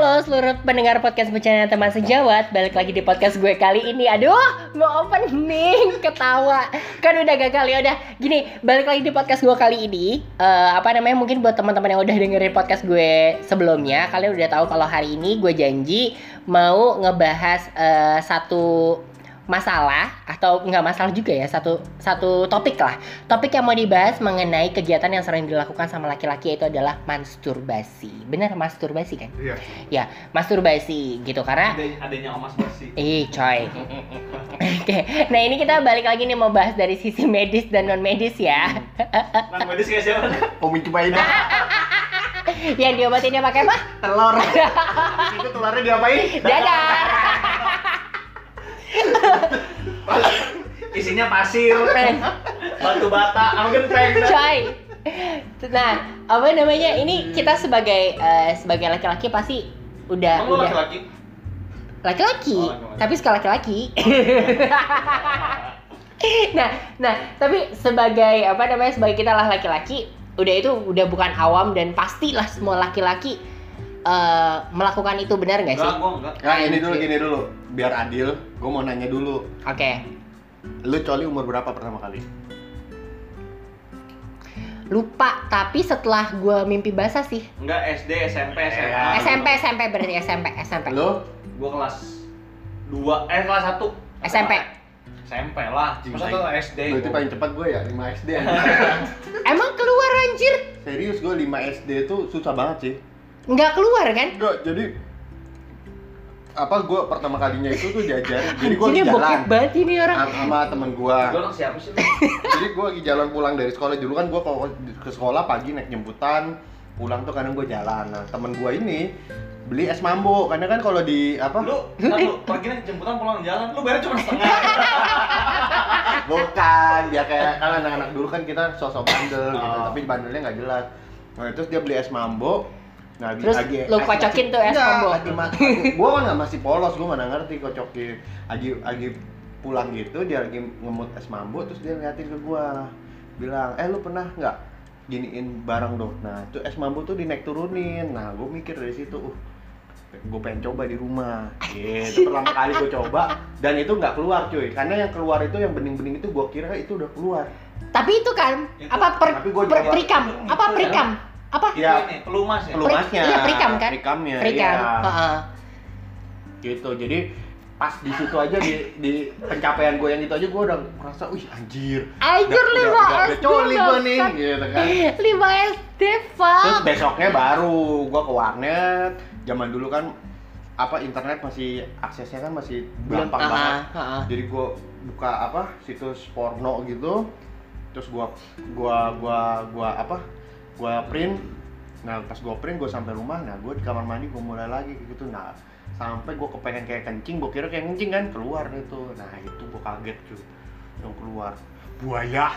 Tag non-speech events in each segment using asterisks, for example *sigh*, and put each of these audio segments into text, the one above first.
Halo seluruh pendengar podcast Bencana Teman Sejawat. Balik lagi di podcast gue kali ini. Aduh mau opening *laughs* ketawa. Kan udah gagal ya udah. Gini balik lagi di podcast gue kali ini. Eh, Apa namanya mungkin buat teman-teman yang udah dengerin podcast gue sebelumnya Kalian udah tahu kalau hari ini gue janji Mau ngebahas eh, satu masalah atau nggak masalah juga ya satu satu topik lah topik yang mau dibahas mengenai kegiatan yang sering dilakukan sama laki-laki itu adalah masturbasi benar masturbasi kan Iya. ya masturbasi gitu karena Ada adanya omas bersih. Ih coy Oke Nah ini kita balik lagi nih mau bahas dari sisi medis dan non medis ya Nah, medis kayak siapa? Umi cobain Yang diobatinnya pakai apa? telur. Itu telurnya diapain? Dadar *laughs* Isinya pasir, batu bata, mungkin prank. Coy. Nah apa namanya? Ini kita sebagai eh, sebagai laki-laki pasti udah Emang udah laki-laki? laki-laki. Oh, laki-laki. tapi sekali laki-laki. *laughs* Nah nah tapi sebagai apa namanya sebagai kita lah laki-laki udah itu udah bukan awam dan pastilah semua laki-laki eh, melakukan itu benar nggak sih Enggak, gua enggak. Nah, ini dulu gini dulu, biar adil. Gue mau nanya dulu, oke lu coli umur berapa pertama kali? lupa tapi setelah gua mimpi basah sih Enggak SD, SMP, SMA. Ah, SMP SMP berarti SMP SMP Lu? Gua kelas 2, eh kelas 1. SMP SMP lah. Masa tuh SD. Berarti gua. paling cepat gue ya, 5 SD *laughs* emang keluar anjir Serius gue 5 SD tuh susah banget sih. Nggak keluar kan? Enggak, jadi apa gue pertama kalinya itu tuh diajarin. Jadi gue lagi jalan banget ini orang. sama temen gue siapa sih? *laughs* jadi gue lagi jalan pulang dari sekolah. Dulu kan gue kalau ke sekolah pagi naik jemputan pulang tuh kadang gue jalan. Nah temen gue ini beli es mambo karena kan kalau di apa? Lu, ntar lu pergi naik jemputan pulang jalan, lu bayar cuma setengah. *laughs* bukan dia kayak kan anak-anak dulu kan kita sosok bandel gitu Oh. tapi bandelnya nggak jelas. Nah terus dia beli es mambo nah Terus lu kocokin tuh es mambo? gue kan nggak masih polos gue mana ngerti kocokin. Lagi lagi pulang gitu dia lagi ngemut es mambo terus dia ngeliatin ke gue bilang eh lu pernah nggak giniin barang dong? Nah itu es mambo tuh dinaik turunin. Nah gue mikir dari situ uh gue pengen coba di rumah. Gitu pertama kali gue coba dan itu nggak keluar cuy. Karena yang keluar itu yang bening-bening itu gue kira itu udah keluar. Tapi itu kan Itu- apa per, tapi gua per- perikam? Apa itu perikam apa Iya. Ini pelumas ya. Pelu- pelumasnya iya, perikam kan? perikamnya perikam iya. Heeh. gitu jadi pas di situ aja di, di pencapaian gue yang itu aja gue udah merasa wih anjir Anjir lima SD coli gue nih gitu kan Lima SD terus fuck besoknya baru gue ke warnet zaman dulu kan apa internet masih aksesnya kan masih Belum, gampang banget ah, ah. jadi gue buka apa situs porno gitu terus gue gua gua gua apa gua print nah pas gue print gue sampai rumah nah gue di kamar mandi gue mulai lagi gitu nah sampai gue kepengen kayak kencing gue kira kayak kencing kan keluar itu nah itu gue kaget cuy yang keluar. Buaya. *laughs*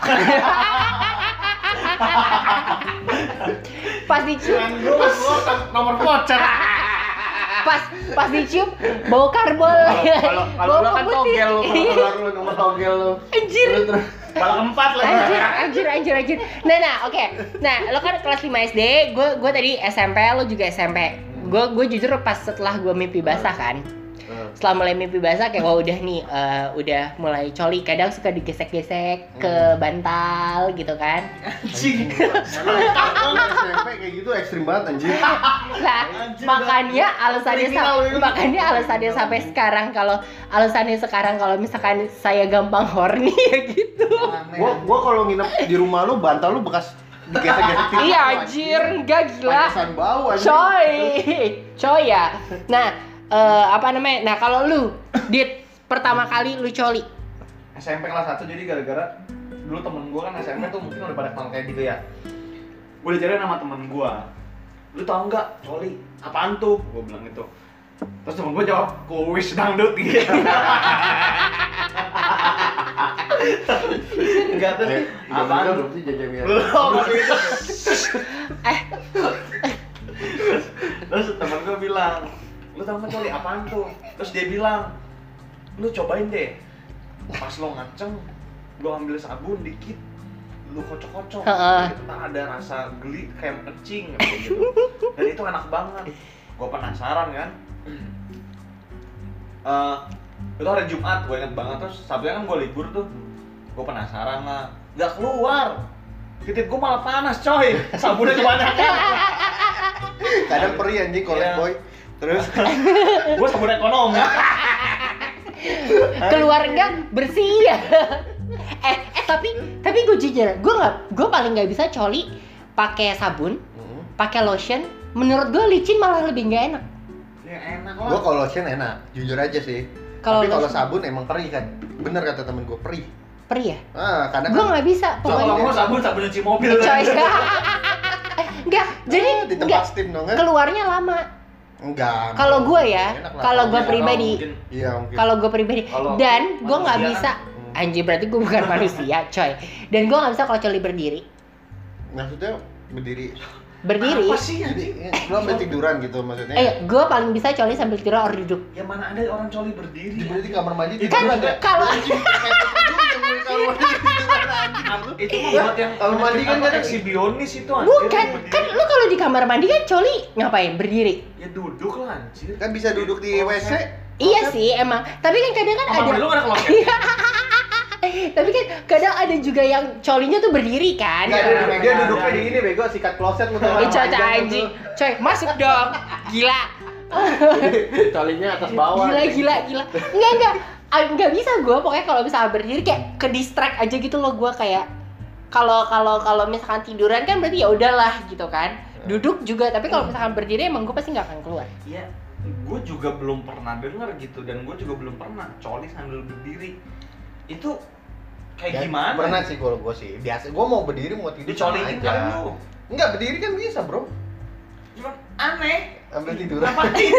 Pas dicium. Nomor voucher. pas pas dicium bau karbol. Kalau kalau kan togel lu kalau nomor togel lu. Anjir. Bala keempat lagi. Anjir, anjir, anjir, anjir. Nah, nah, oke. Nah, lo kan kelas 5 SD, gue gue tadi SMP, lo juga SMP. Gue gue jujur pas setelah gue mimpi basah kan. Setelah mulai mimpi basah kayak wah udah nih, eh, udah mulai coli. Kadang suka digesek-gesek ke bantal gitu kan. Anjing. *laughs* SMP kayak gitu ekstrim banget anjir Nah, makanya alasannya makanya alasannya sampai sekarang kalau alasannya sekarang kalau misalkan saya gampang horny *laughs* ya gitu. gua gua kalau nginep di rumah lu bantal lu bekas digesek-gesek titik Iya anjir, enggak gila. Pantesan bau anjir Coy, coy ya. Nah, eh, apa namanya? Nah, kalau lu, dit pertama kali lu coli, SMP kelas 1 jadi gara-gara dulu temen gua kan SMP tuh mungkin udah pada kenal kayak gitu ya. Gue dicariin sama temen gua lu tau nggak coli? Apaan tuh? Gue bilang gitu. Terus temen gua jawab kuis dangdut. *laughs* Gitu enggak tuh Eh, apaan? belum sih jajan belum. *laughs* Eh, terus temen gua bilang lu tau nggak coli apaan tuh? Terus dia bilang lu cobain deh. Pas lo ngaceng lu ambil sabun dikit lu kocok-kocok. Ntar ada rasa geli kayak kecing kayak gitu. Dan itu enak banget. Gue penasaran kan? Eh, itu hari Jumat gue inget banget. Terus Sabtunya kan gue libur tuh. Gue penasaran lah. Nggak keluar. Titik gue malah panas coy. Sabunnya kebanyakan. Kadang perih anjing kolek Iya. boy. Terus *laughs* gue sabun ekonomi *laughs* keluarga bersih ya eh eh tapi tapi gue jujur gue nggak gue paling nggak bisa coli pakai sabun Mm. pakai lotion menurut gue licin malah lebih nggak enak ya enak Gua lah kalau lotion enak, jujur aja sih. Kalau Tapi kalau sabun emang perih kan. Bener kata temen gue perih. perih ya Ah, kadang gue kan nggak bisa kalau mau sabun sabun cuci mobil coy *laughs* Enggak, jadi Ah, di tempat enggak steam dong kan? keluarnya lama. Enggak. Kalau gue ya, kalau gue pribadi. Iya mungkin. kalau gue pribadi, dan gue nggak manusia bisa. Hmm. Anjir berarti gue bukan *laughs* manusia, coy. Dan gue nggak bisa kalau coli berdiri. maksudnya berdiri. Berdiri. apa sih Jadi anjing lo sampai tiduran gitu maksudnya. Eh, gue paling bisa coli sambil tidur or duduk. ya mana ada orang coli berdiri Di berarti kamar mandi Itu tiduran kan kalau- *laughs* kamar mandi tiduran anjing. itu mah buat yang Kalau mandi kan kadang- eksibionis itu anjir Bukan, kan lu kalau di kamar mandi kan coli ngapain? Berdiri. ya duduk lah anjir Kan bisa duduk di WC. Iya sih emang, tapi kan kadang kan Kamar ada mandi lu ada kloset tapi kan kadang ada juga yang colinya tuh berdiri kan. Enggak, Iya, dia, iya, dia iya. duduknya di ini bego sikat kloset Eh, coy, coy, anjing. Coy, masuk dong. Gila. Colinya atas bawah. Gila, gila, gila. Enggak, enggak. Ah, Enggak bisa gue pokoknya kalau misalnya berdiri kayak ke distract aja gitu loh gue kayak kalau kalau kalau misalkan tiduran kan berarti ya udahlah gitu kan. Duduk juga, tapi kalau misalkan berdiri emang gue pasti nggak akan keluar. Iya, gue juga belum pernah denger gitu dan gue juga belum pernah coli sambil berdiri. Itu kayak Ya, gimana? Pernah sih kalau gue sih. Biasa gue mau berdiri mau tidur Dicoliin aja. kan lu. Enggak, berdiri kan bisa, Bro. Cuman aneh. Ambil tiduran. Ngapain?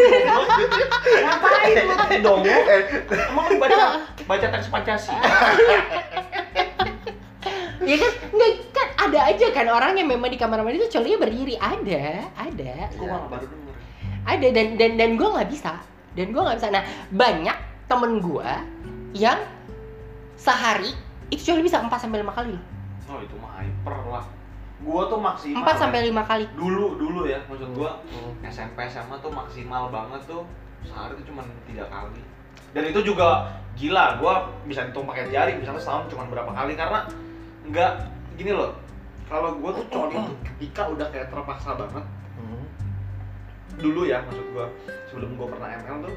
Ngapain *laughs* lu dong? Eh, Emang lu baca baca teks Pancasila? *laughs* Ya kan, enggak kan ada aja kan orang yang memang di kamar mandi tuh colinya berdiri ada, ada, Gue malah baru denger. ada dan dan dan gue nggak bisa, dan gue nggak bisa. Nah banyak temen gue yang sehari itu coli bisa 4 sampai lima kali loh. Oh itu mah hyper lah. Gua tuh maksimal. 4 sampai lima kali. dulu dulu ya maksud gua Hmm. SMP SMA tuh maksimal banget tuh sehari tuh cuma tiga kali dan itu juga gila gua bisa hitung pakai jari misalnya setahun cuma berapa kali karena nggak gini loh kalau gua tuh coli tuh ketika udah kayak terpaksa banget Hmm. dulu ya maksud gua sebelum gua pernah ML tuh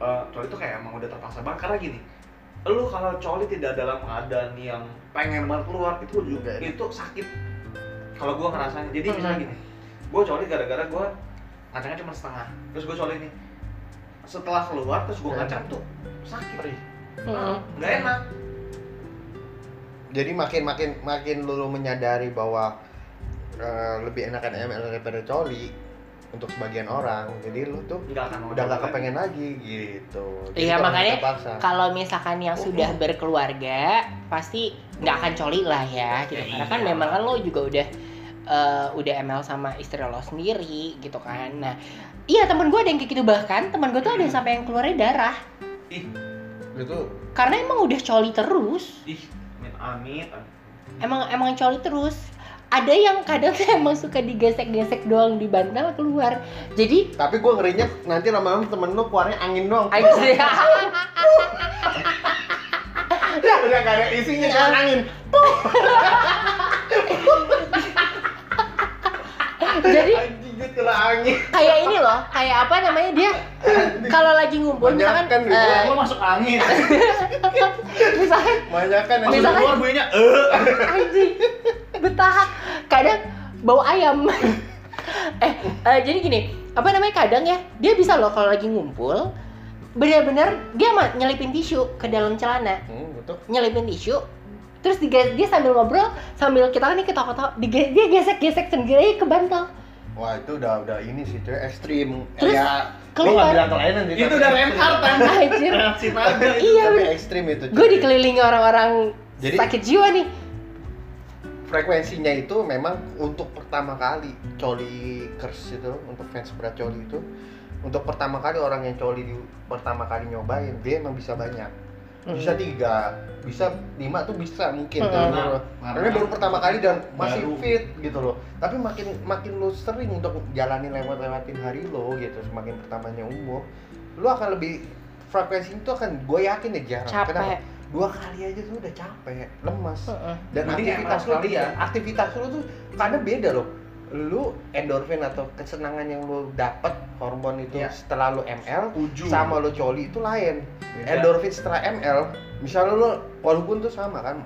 eh, coli tuh kayak emang udah terpaksa banget karena gini lu kalau coli tidak dalam keadaan yang pengen banget keluar itu juga itu sakit kalau gua ngerasanya jadi misalnya gini gua coli gara-gara gua ngacangnya cuma setengah terus gua coli nih setelah keluar terus gua ngacang tuh sakit. Hmm. nggak enak. Jadi makin makin makin lu menyadari bahwa eh, lebih enakan ML daripada coli untuk sebagian orang. Jadi lu tuh nggak akan mau udah nggak kepengen lagi gitu. Iya, makanya. Kalau misalkan yang sudah berkeluarga pasti nggak akan coli lah ya, gitu. Ya, Karena kan iya. memang kan lo juga udah eh, udah ML sama istri lo sendiri gitu kan. Nah, iya temen gue ada yang kayak gitu bahkan temen gue tuh ada yang sampai yang keluarnya darah ih itu karena emang udah coli terus. ih amit amit Emang emang coli terus. Ada yang kadang tuh *laughs* emang suka digesek-gesek doang di bantal keluar. Jadi tapi gue ngerinya nanti lama-lama temen lu keluarnya angin doang. anjir. *laughs* udah gak ada isinya cuma angin. Jadi *laughs* angin. kayak ini loh, kayak apa namanya dia kalau lagi ngumpul misalkan eh, Gua masuk angin misalkan Banyak kan Misalkan- keluar bunyinya eh anjing betah kadang bau ayam *laughs* eh, eh, jadi gini apa namanya kadang ya dia bisa loh kalau lagi ngumpul benar-benar dia mah nyelipin tisu ke dalam celana Hmm, betul. nyelipin tisu terus dia, dia sambil ngobrol sambil kita nih ketawa-ketawa diga- dia gesek-gesek sendiri ke bantal Wah itu udah udah ini sih cuy ekstrim. Terus ya, keluar. nggak bilang kelainan sih. itu udah Reinhardt kan Anjir. *laughs* reaksi iya tapi ekstrim itu. gue dikelilingi orang-orang Jadi- sakit jiwa nih frekuensinya itu memang untuk pertama kali coli kers itu untuk fans berat coli itu untuk pertama kali orang yang coli di pertama kali nyobain dia emang bisa banyak bisa tiga bisa lima tuh bisa mungkin Mm. Nah, baru- karena- karena baru pertama kali dan masih Baru. fit gitu loh tapi makin makin lu sering untuk jalani lewat lewatin hari lo gitu semakin pertamanya umur lu akan lebih frekuensi itu akan gue yakin ya jarang Capek. Kenapa? Dua kali aja tuh udah capek lemas Heeh. dan Mending aktivitas lu sekali ya. aktivitas lu tuh kadang beda loh lu endorfin atau kesenangan yang lu dapat hormon itu Iya. setelah lu ML Tujuh. sama lu coli itu lain Beda. endorfin setelah ML misalnya lu walaupun tuh sama kan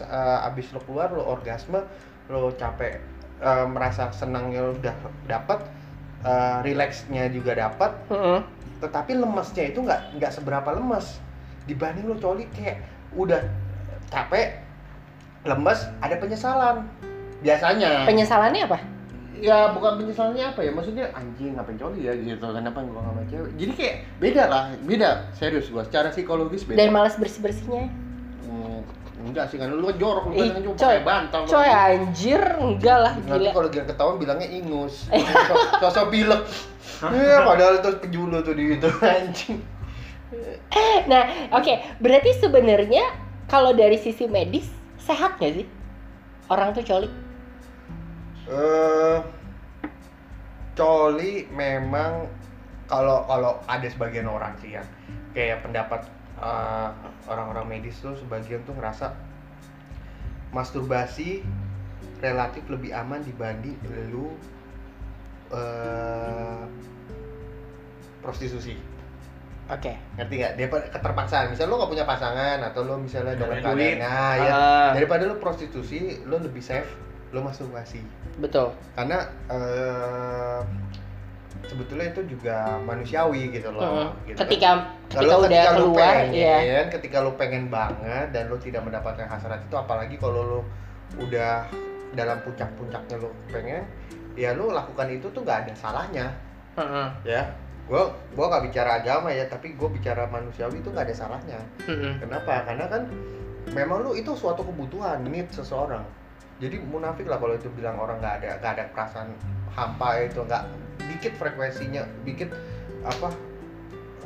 eh, abis lu keluar lu orgasme lu capek eh, merasa senangnya lu udah dapat eh, relaxnya juga dapat Heeh. tetapi lemesnya itu nggak nggak seberapa lemes dibanding lu coli kayak udah capek lemes ada penyesalan. Biasanya. Penyesalannya apa? ya bukan penyesalannya apa ya maksudnya anjing ngapain coli ya? Gitu kenapa gua nggak sama cewek? Jadi kayak beda lah beda. Serius gua secara psikologis beda. Dan malas bersih-bersihnya. Hmm, enggak sih kan lu kan jorok lu kan cuma pakai bantal Coy anjir, enggak lah nanti gila. kalau dia ketahuan bilangnya ingus. *laughs* Sosok- sosok pilek. *laughs* Iya, padahal itu penjulu tuh di itu anjing *laughs* Nah, oke, berarti sebenarnya kalau dari sisi medis sehat nggak sih? Orang tuh coli? eh coli memang kalau kalau ada sebagian orang sih yang kayak pendapat eh, orang-orang medis tuh sebagian tuh ngerasa masturbasi relatif lebih aman dibanding lu eh prostitusi Oke. ngerti nggak daripada keterpaksaan misal lu nggak punya pasangan atau lu misalnya dalam keadaan nah ya Ah, daripada lu prostitusi lu lebih safe lu masturbasi betul. karena eh, sebetulnya itu juga manusiawi gitu loh Heeh. gitu. Ketika udah ketika lu keluar, pengen, ya. ketika lu pengen banget dan lu tidak mendapatkan hasrat itu apalagi kalau lu udah dalam puncak-puncaknya lu pengen ya lu lakukan itu tuh nggak ada salahnya Heeh. ya gua gua gak bicara agama ya tapi gue bicara manusiawi itu nggak ada salahnya Heeh. Kenapa? Karena kan memang lu itu suatu kebutuhan, need seseorang. Jadi munafik lah kalau itu bilang orang nggak ada nggak ada perasaan hampa itu nggak dikit frekuensinya, dikit apa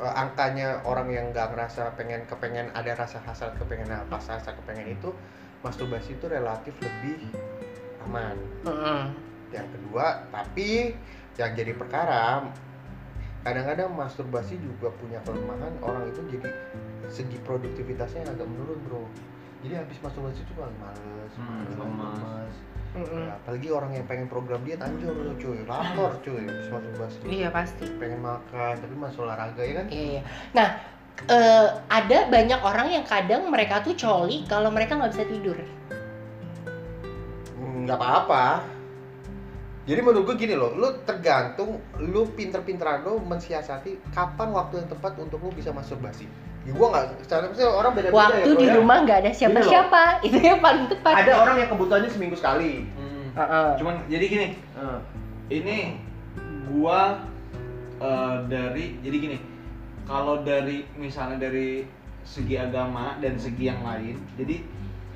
eh, angkanya orang yang nggak ngerasa pengen kepengen ada rasa hasrat kepengen apa rasa kepengen itu masturbasi itu relatif lebih aman. Heeh. Yang kedua, tapi yang jadi perkara kadang-kadang masturbasi juga punya kelemahan orang itu jadi segi produktivitasnya agak menurun bro jadi habis masturbasi itu paling males, Hmm, males, lemas. Ya, apalagi orang yang pengen program diet anjur lu cuy lapar cuy habis masturbasi Iya pasti. pengen makan tapi masih olahraga ya kan Iya, iya. Nah, eh, ada banyak orang yang kadang mereka tuh coli kalau mereka nggak bisa tidur. Hmm, nggak apa-apa jadi menurut gue gini loh, lu tergantung lu pinter-pinteran lu mensiasati kapan waktu yang tepat untuk lu bisa masturbasi. Ya gua nggak, secara misalnya orang beda-beda ya. Waktu di ya. rumah nggak ada siapa-siapa, *laughs* itu yang paling tepat. Ada orang yang kebutuhannya seminggu sekali. Hmm. Heeh. Cuman jadi gini, ini gua eh, dari jadi gini kalau dari misalnya dari segi agama dan segi yang lain jadi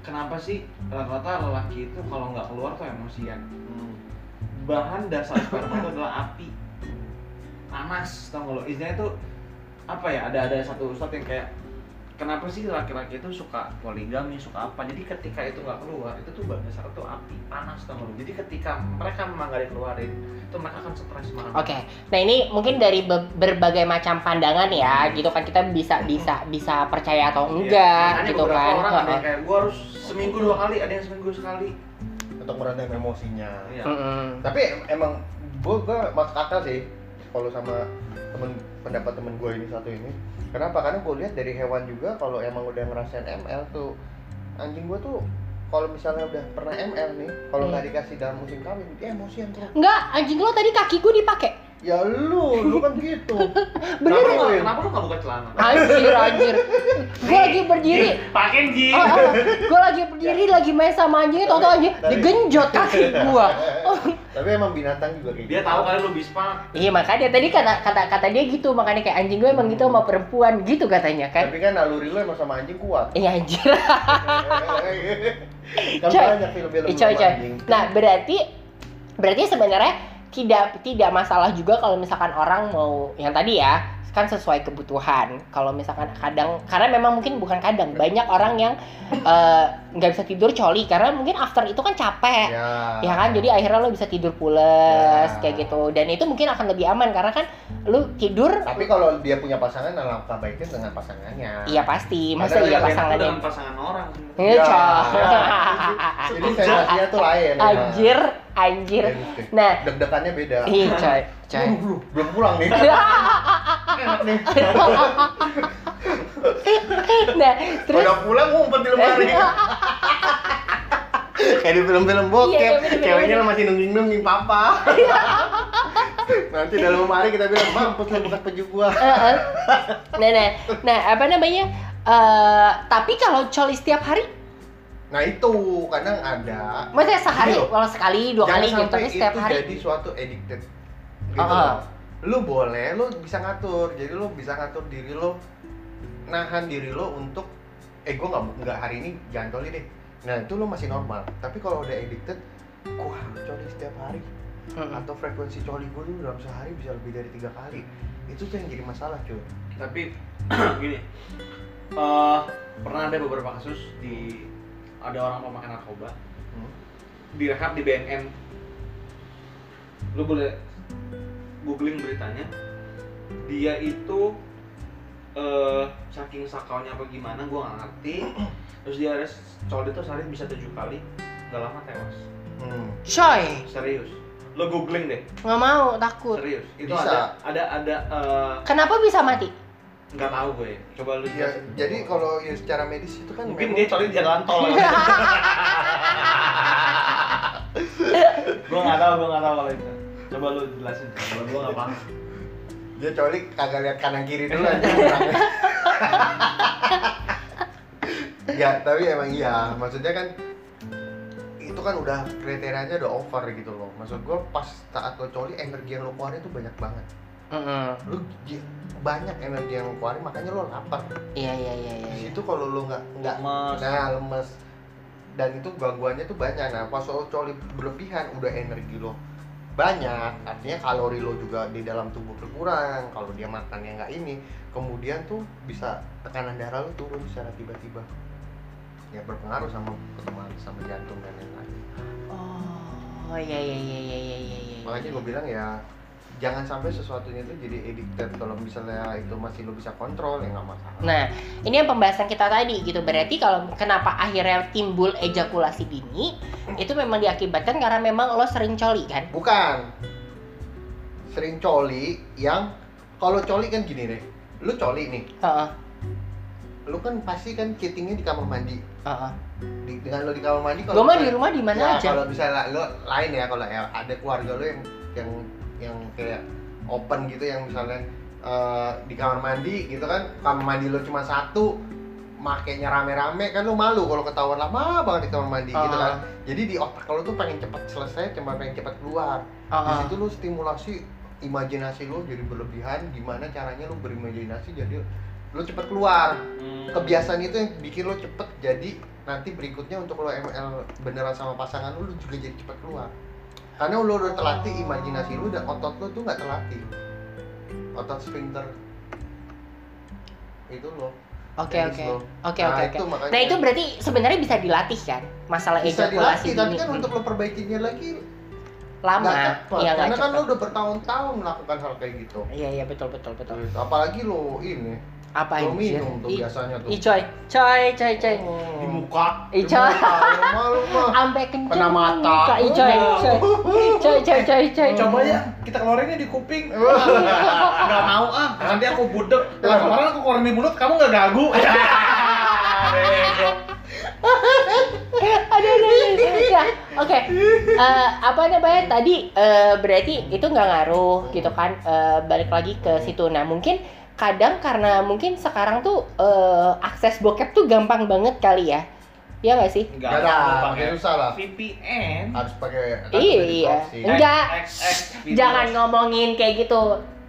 kenapa sih rata-rata lelaki itu kalau nggak keluar tuh emosian bahan dasar sperma itu adalah api. Panas tau nggak lo? Istilahnya tuh apa ya ada ada satu ustadz yang kayak kenapa sih laki-laki itu suka poligami suka apa? Jadi ketika itu nggak keluar itu tuh bahan dasar tuh api panas tau nggak lo? Jadi ketika mereka memang nggak dikeluarin itu mereka akan stres marah Oke, nah ini mungkin dari be- berbagai macam pandangan ya, gitu kan kita bisa bisa bisa percaya atau enggak, gitu kan. Iya, orang ada yang kayak gua harus seminggu dua kali ada yang seminggu sekali Untuk meredam emosinya. Iya. Heeh. Tapi emang gua gua masuk akal sih kalau sama temen pendapat temen gue ini satu ini. Kenapa? Karena gue lihat dari hewan juga kalau emang udah ngerasain ML tuh anjing gua tuh kalau misalnya udah pernah ML nih, kalau Hmm. nggak dikasih dalam musim kawin, dia emosian tuh. Enggak, anjing lo tadi kaki gue dipakai. Ya lu, lu kan gitu. *laughs* Bener kenapa, lu kenapa lu nggak buka celana Anjir, anjir. Gue lagi berdiri. *laughs* pakai ji Oh, oh, gue lagi berdiri lagi main sama anjingnya, tau tau anjing digenjot kaki gua. *laughs* Oh, Tapi emang binatang juga kayak dia gitu. tahu kali lu bispa Iya makanya tadi kata kata kata dia gitu makanya kayak anjing gue emang gitu sama perempuan gitu katanya kan. Tapi kan naluri lu emang sama anjing kuat. Iya anjir. kan banyak film-film. Nah berarti berarti sebenarnya tidak tidak masalah juga kalau misalkan orang mau yang tadi ya kan sesuai kebutuhan. Kalau misalkan kadang karena memang mungkin bukan kadang banyak orang yang eh, nggak bisa tidur coli karena mungkin after itu kan capek. Ya. Ya kan, jadi akhirnya lo bisa tidur pules Ya. kayak gitu. Dan itu mungkin akan lebih aman karena kan lu tidur Tapi kalau dia punya pasangan, alangkah baiknya dengan pasangannya. iya pasti. Masa iya yang Dengan pasangannya. pasangan orang. Iya, Ya. coy. Jadi sensasinya tuh lain. ya. Anjir, anjir. Gitu. Nah, Deg-degannya beda. iya coy, coy. Belum, pulang nih. *laughs* Enak nih. nah, terus Udah pulang ngumpet di lemari. *laughs* Kayak di film-film Iya, bokep, iya, ceweknya masih nungging-nungging papa. *laughs* Nanti dalam lemari kita bilang, mampus lu bekas peju gua. Heeh. nah, nah, nah, apa namanya? Eh, tapi kalau coli setiap hari, Nah itu kadang ada. maksudnya sehari, Iya. kalau sekali, dua Jangan kali gitu, tapi setiap itu hari. jadi suatu addicted. Gitu ah. loh. Lu boleh, lu bisa ngatur. Jadi lu bisa ngatur diri lu, nahan diri lu untuk, eh gua nggak nggak hari ini jangan coli deh. Nah itu lu masih normal. Tapi kalau udah addicted, gua harus coli setiap hari. Mm-mm. Atau frekuensi coli gua tuh dalam sehari bisa lebih dari tiga kali. Itu tuh yang jadi masalah cuy. Tapi *clears throat* gini, eh pernah ada beberapa kasus di ada orang pemakai narkoba Hmm. direhab di BNN. Lu boleh googling beritanya. Dia itu eh saking sakaunya apa gimana gua nggak ngerti. *clears throat* Terus dia harus coli itu sehari bisa tujuh kali, nggak lama tewas. Hmm. Coy, Serius. Lo googling deh, nggak mau, takut. serius. Itu Bisa. ada ada ada eh, Kenapa bisa mati? Nggak tahu gue. Coba lu Ya, jadi kalau ya secara medis itu kan mungkin memang- dia coli di jalan tol. *laughs* gue nggak tahu, gue nggak tahu kalau itu. Coba lu jelasin, kalau gue nggak paham. dia coli kagak lihat kanan kiri dulu aja *laughs* ya tapi emang iya maksudnya kan itu kan udah kriterianya udah over gitu loh maksud gua pas saat lo coli energi yang lo keluarin tuh banyak banget Mm-mm. lu banyak energi yang keluarin makanya lo lapar Iya, iya, iya, iya. di iya. situ kalau lo nggak nggak Lemes. nah lemes dan itu gangguannya tuh banyak nah pas lo coli berlebihan udah energi lo banyak artinya kalori lo juga di dalam tubuh berkurang kalau dia makannya nggak ini kemudian tuh bisa tekanan darah lo turun secara tiba-tiba ya berpengaruh sama otomatis sama jantung dan lain-lain Oh, iya, iya, iya, iya, iya, iya, iya. makanya gue bilang ya jangan sampai sesuatunya itu jadi addicted kalau misalnya itu masih lo bisa kontrol ya nggak masalah Nah, ini yang pembahasan kita tadi gitu. Berarti kalau kenapa akhirnya timbul ejakulasi dini itu memang diakibatkan karena memang lo sering coli kan? Bukan. Sering coli yang kalau coli kan gini deh. Lu coli nih. Heeh. Lu kan pasti kan cheatingnya di kamar mandi. Heeh. Di, dengan lu di kamar mandi Gue mah di rumah di mana ya, aja. kalau misalnya lu lain ya kalau ya ada keluarga lu yang yang yang kayak open gitu yang misalnya eh, di kamar mandi gitu kan kamar mandi lu cuma satu makainya rame-rame kan lu malu kalau ketahuan lama banget di kamar mandi gitu kan Ah. jadi di otak lu tuh pengen cepet selesai cuma pengen cepet keluar di Heeh. situ lu stimulasi imajinasi lu jadi berlebihan gimana caranya lu berimajinasi jadi lu cepet keluar Hmm. kebiasaan itu yang bikin lu cepet jadi nanti berikutnya untuk lo ML beneran sama pasangan lu, lu juga jadi cepet keluar karena lu udah terlatih imajinasi lu dan otot lu tuh nggak terlatih otot sphincter itu lo Oke oke. lo. Oke Nah, oke oke. Nah, itu berarti sebenarnya bisa dilatih kan? Masalah bisa ejakulasi dilatih tapi dini. kan untuk lo perbaikinya lagi lama. nggak cepet Iya, karena kan lo udah bertahun-tahun melakukan hal kayak gitu Iya iya betul betul betul. Apalagi lo ini Apa anjir? minum tuh biasanya tuh Ih coy, coy, coy, coy. di muka. Ih Di coy. muka, lo malu mah Sampai kenceng. Kena mata. muka. Ih coy, coy. Coy, coy, coy. Coba ya, kita keluarinnya di kuping. *laughs* Gak mau ah, nanti aku budek. Lah kemarin aku keluarin di mulut, kamu gak gagu. *laughs* Aduh, aduh, aduh. Ya, oke. Eh, apa namanya tadi eh, berarti itu nggak ngaruh gitu kan? Eh, balik lagi ke situ. Nah mungkin kadang karena mungkin sekarang tuh eh, akses bokep tuh gampang banget kali ya. Iya nggak sih? Enggak Nggak ada, pakai susah lah. VPN. harus pakai Iya, iya. Enggak. Jangan ngomongin kayak gitu.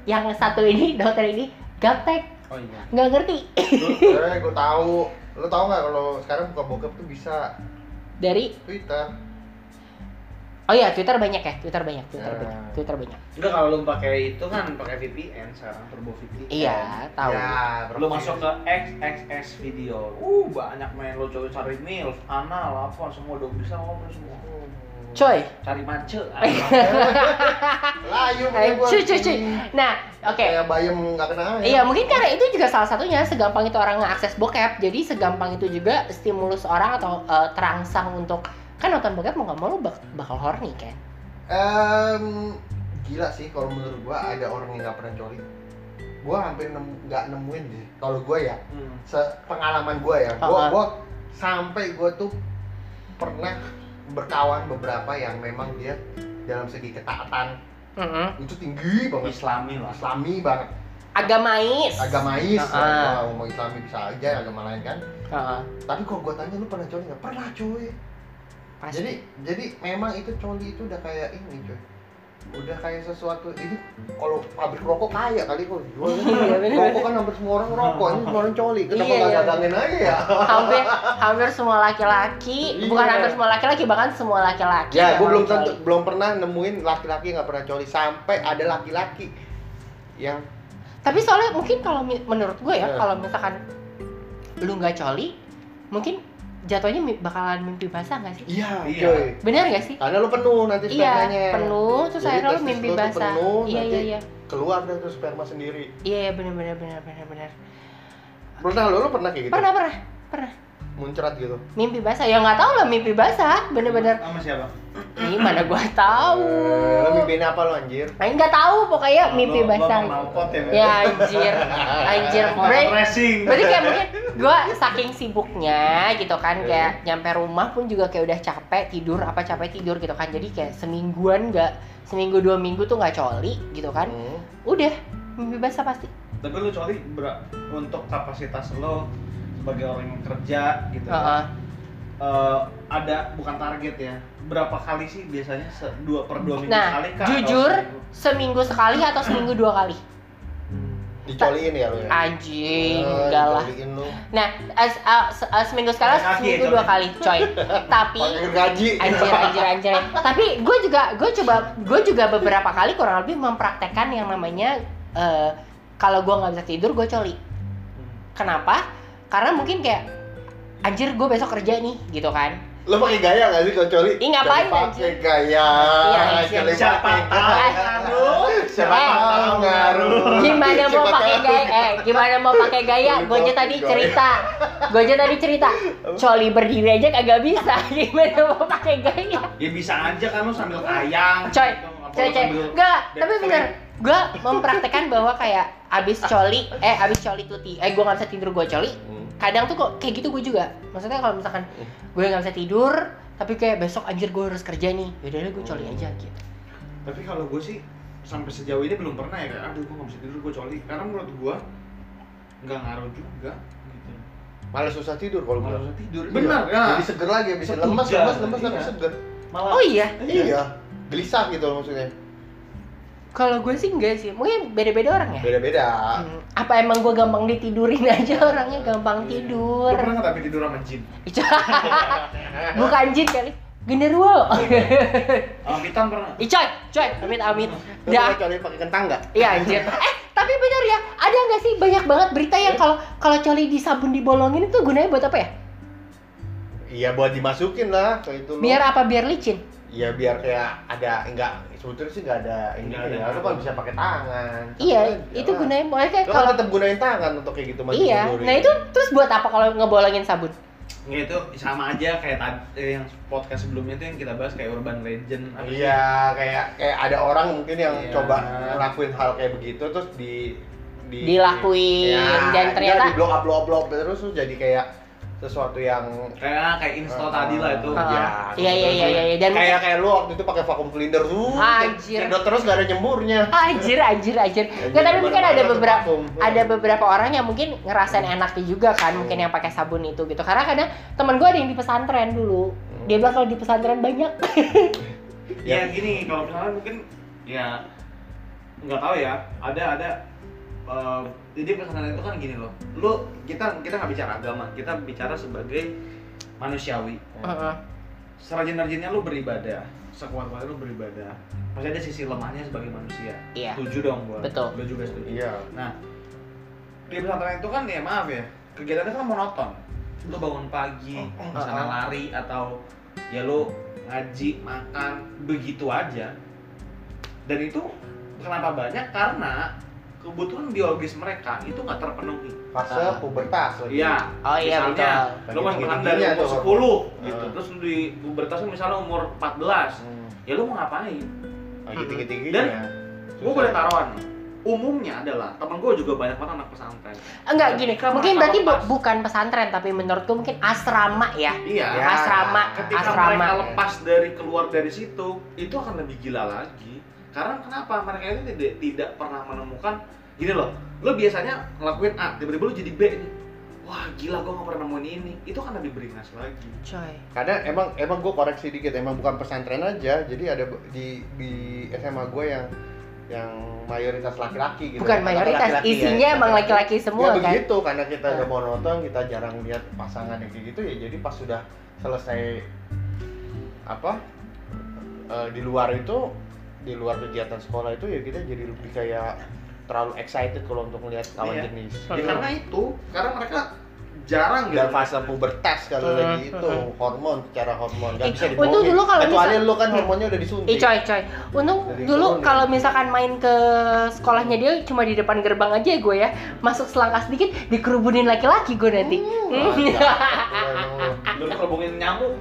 Yang satu ini *laughs* dokter ini gaptek Oh iya. nggak ngerti Lu- *laughs* eh gue tahu lo tau nggak kalau sekarang buka bokep tuh bisa dari Twitter Oh iya, Twitter banyak ya, Twitter banyak, Twitter Nah. banyak, Twitter banyak. Enggak kalau lu pakai itu kan pakai VPN sekarang Turbo VPN. Iya, tahu. Ya, Lu masuk ke XXS video. Uh, banyak main lu coba cari milf, anal apa semua udah bisa ngobrol semua. Coy, Cari mace. *laughs* Layu eh, gua. cuy, cuy, cuy. Nah, oke. Kayak bayam nggak kena air. Iya, mungkin karena itu juga salah satunya segampang itu orang ngeakses bokep. Jadi segampang itu juga stimulus orang atau eh, terangsang untuk kan nonton bokep mau nggak mau lu bak- bakal horny kan. Em, gila sih kalau menurut gua ada orang yang nggak pernah coli. Gua hampir nem- nggak nemuin sih. Kalau gua ya, Hmm. sepengalaman gua ya, gua, gua sampai gua tuh pernah berkawan beberapa yang memang dia dalam segi ketaatan Mm-mm. itu tinggi banget, Islami lah. islami banget, Agamais. agamais, Ah. Wah, mau islami bisa aja, agama lain kan. Heeh, Tapi kalau gua tanya lu pernah coli nggak? Pernah cuy. Pasti. Jadi jadi memang itu coli itu udah kayak ini cuy. Udah kayak sesuatu ini kalau pabrik rokok kaya kali kok *laughs* jual. Iya, rokok kan hampir semua orang rokok, ini semua orang coli. Kenapa Iya, iya. dagangin aja ya? hampir hampir semua laki-laki, Iya. bukan hampir semua laki-laki, bahkan semua laki-laki. Ya, gue belum tentu belum pernah nemuin laki-laki yang nggak pernah coli sampai ada laki-laki yang Tapi soalnya mungkin kalau menurut gue ya, Iya. kalau misalkan lu nggak coli, mungkin jatuhnya bakalan mimpi basah nggak sih? iya, Iya. cuy. Bener nggak sih? Karena lu penuh nanti Iya, spermanya. penuh, terus Jadi akhirnya lu mimpi lu basah. penuh, Iya, nanti iya, iya. Keluar dah tuh sperma sendiri. Iya, iya, bener, bener, bener, bener, bener. Pernah lu, lu pernah kayak gitu? Pernah, pernah, pernah. Muncrat gitu. Mimpi basah, ya nggak tahu lah mimpi basah, bener-bener. Sama siapa? Ini mana gua tahu. Eh, Lu mimpiin apa lu anjir? Nah, nggak tahu pokoknya mimpi Lo- lo basah. knalpot ya, Ya anjir, anjir. Break. Berarti kayak mungkin gue saking sibuknya gitu kan kayak nyampe rumah pun juga kayak udah capek tidur apa capek tidur gitu kan jadi kayak semingguan nggak seminggu dua minggu tuh nggak coli gitu kan Hmm. udah mimpi basah pasti Tapi lu coli untuk kapasitas lo sebagai orang yang kerja gitu. Heeh. Eh, ada bukan target ya. Berapa kali sih biasanya se- dua per dua minggu nah sekali kah? jujur seminggu? seminggu sekali atau seminggu dua kali Dicoliin ya lu ya? anjing Eh, enggak lah nah as- uh, se- uh, seminggu sekali seminggu ya, dua kali coy *laughs* tapi gaji. anjir anjir anjir tapi gue juga gue coba gue juga beberapa kali kurang lebih mempraktekkan yang namanya eh, kalau gue nggak bisa tidur gue coli Hmm. kenapa karena mungkin kayak anjir gue besok kerja nih gitu kan Lu pakai gaya gak sih kalau coli? Ih, ngapain? Pakai gaya. Iya. Coli Siapa pakai tahu? Siapa Eh. tahu ngaruh. gimana mau Siapa pakai gaya eh gimana mau pakai gaya gue aja tadi cerita gue aja tadi cerita coli berdiri aja kagak bisa *laughs* gimana mau pakai gaya Ya bisa aja kan lu sambil kayang. coy gitu. Coy coy enggak tapi bener gue mempraktekkan bahwa kayak abis coli eh abis coli tuti eh gue nggak bisa tidur gue coli Hmm. Kadang tuh kok kayak gitu gue juga maksudnya kalau misalkan gue nggak bisa tidur tapi kayak besok anjir gue harus kerja nih yaudah gue coli aja gitu Tapi kalau gue sih sampai sejauh ini belum pernah ya kayak aduh gue nggak bisa tidur gue coli karena menurut gue nggak ngaruh juga gitu. Malah susah tidur kalau Malah gua. susah tidur. Iya. Benar ya. Jadi seger lagi, bisa lemas, lemas, lemas, tapi Iya. seger. Malah oh iya Iya. Gelisah gitu loh maksudnya. Kalau gue sih enggak sih mungkin beda-beda orang ya Beda-beda. Hmm, apa emang gue gampang ditidurin *laughs* aja orangnya gampang tidur Lu pernah tapi tidur sama jin? *laughs* bukan jin kali genderuwo *laughs* Sama Pitam pernah? Ih, coy, amit amit. Dah, coli pakai kentang nggak? iya anjir. Eh, tapi bener ya, ada nggak sih banyak banget berita yang kalau kalau coli di sabun dibolongin itu gunanya buat apa ya? Iya buat dimasukin lah itu. Biar apa? Biar licin. Iya biar kayak ada enggak sebetulnya sih enggak ada ini Nggak ada ya. Lu kan bisa pakai tangan. Iya, itu aja. gunanya makanya kayak kan kalau tetap gunain tangan untuk kayak gitu maju Iya, nah itu terus buat apa kalau ngebolongin sabun? Ya itu sama aja kayak tadi eh, yang podcast sebelumnya tuh yang kita bahas kayak urban legend apa sih? Iya, kayak kayak ada orang mungkin yang Iya. coba ngelakuin hal kayak begitu terus di di Dilakuin, ya, dan ternyata- di blow up blow up blow up terus terus jadi kayak sesuatu yang Kayak kayak install tadi lah itu. Ah, Iya. iya, iya, iya, iya, iya. Dan- kayak kayak lu waktu itu pakai vacuum cleaner tuh Anjir. nyedot terus gak ada nyemburnya Anjir, anjir, anjir. Nggak, tapi mungkin ada beberapa vakum. ada beberapa orang yang mungkin ngerasain enaknya juga kan, mungkin yang pakai sabun itu gitu. Karena kadang temen gue ada yang di pesantren dulu. Dia bilang kalau di pesantren banyak. Ya gini, kalau misalnya mungkin ya nggak tahu ya, ada ada eh, jadi pesantren itu kan gini loh. Lu kita kita nggak bicara agama, kita bicara sebagai manusiawi. Heeh. serajin-rajinnya lu beribadah sekuat-kuatnya lu beribadah pasti ada sisi lemahnya sebagai manusia Iya. setuju dong gua Betul. lu juga setuju Iya. nah di pesantren itu kan ya maaf ya kegiatannya kan monoton lu bangun pagi Oh, sana oh. lari atau ya lu ngaji makan begitu aja dan itu kenapa banyak karena kebutuhan biologis mereka itu nggak terpenuhi Fase Ah. pubertas lagi. Iya. Oh iya, misalnya, betul. Lu masih makan dari umur 10 hormon. gitu. Ah. Terus di pubertas lu misalnya umur 14. Hmm. Ya lu mau ngapain? Lagi tinggi-tingginya. Dan Gue Susah. boleh taruhan. Umumnya adalah temen gue juga banyak banget anak pesantren. Enggak gini, Ketika mungkin mereka berarti bu- lepas- bukan pesantren tapi menurutku mungkin asrama ya. Iya. Ya. Asrama, Ketika asrama. mereka lepas dari keluar dari situ, itu akan lebih gila lagi. Karena kenapa? Mereka itu tidak tidak pernah menemukan gini loh. Lo biasanya ngelakuin A, tiba-tiba lo jadi B nih. Wah gila gue gak pernah nemuin ini. Itu kan lebih beringas lagi. Coy. Karena emang emang gue koreksi dikit, emang bukan pesantren aja. Jadi ada di di SMA gue yang yang mayoritas laki-laki gitu. Bukan mayoritas, laki-laki ya. isinya emang laki-laki semua ya, kan. begitu karena kita udah Ah. monoton, kita jarang lihat pasangan yang kayak gitu ya. Jadi pas sudah selesai apa eh, di luar itu di luar kegiatan sekolah itu ya kita jadi lebih kayak terlalu excited kalau untuk melihat kawan Iya. jenis. Ya karena itu, karena mereka jarang gitu. dan fase pubertas kalau Hmm, lagi itu hormon secara hormon nggak Ih, bisa untung dibohongin dulu kalau kecuali misal- lu kan hormonnya udah disuntik Ih coy coy, untung Dari dulu ya. kalau misalkan main ke sekolahnya dia cuma di depan gerbang aja gue ya Masuk selangkah sedikit dikerubunin laki-laki gue nanti Hmm, Hmm. mantap. *laughs* Lu kerubungin nyamuk.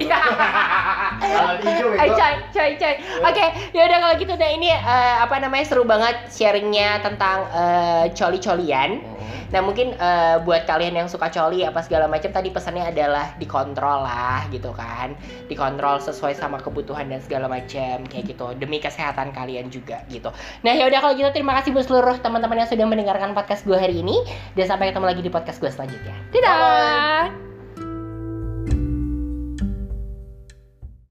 Ay, itu coy, coy, coy. Oke, ya udah kalau gitu nah ini eh, apa namanya seru banget sharingnya tentang eh, coli-colian. Hmm. Nah mungkin eh, buat kalian yang suka coli apa segala macam tadi pesannya adalah dikontrol lah gitu kan, dikontrol sesuai sama kebutuhan dan segala macam kayak gitu demi kesehatan kalian juga gitu. Nah ya udah kalau gitu terima kasih buat seluruh teman-teman yang sudah mendengarkan podcast gue hari ini dan sampai ketemu lagi di podcast gue selanjutnya. Dadah.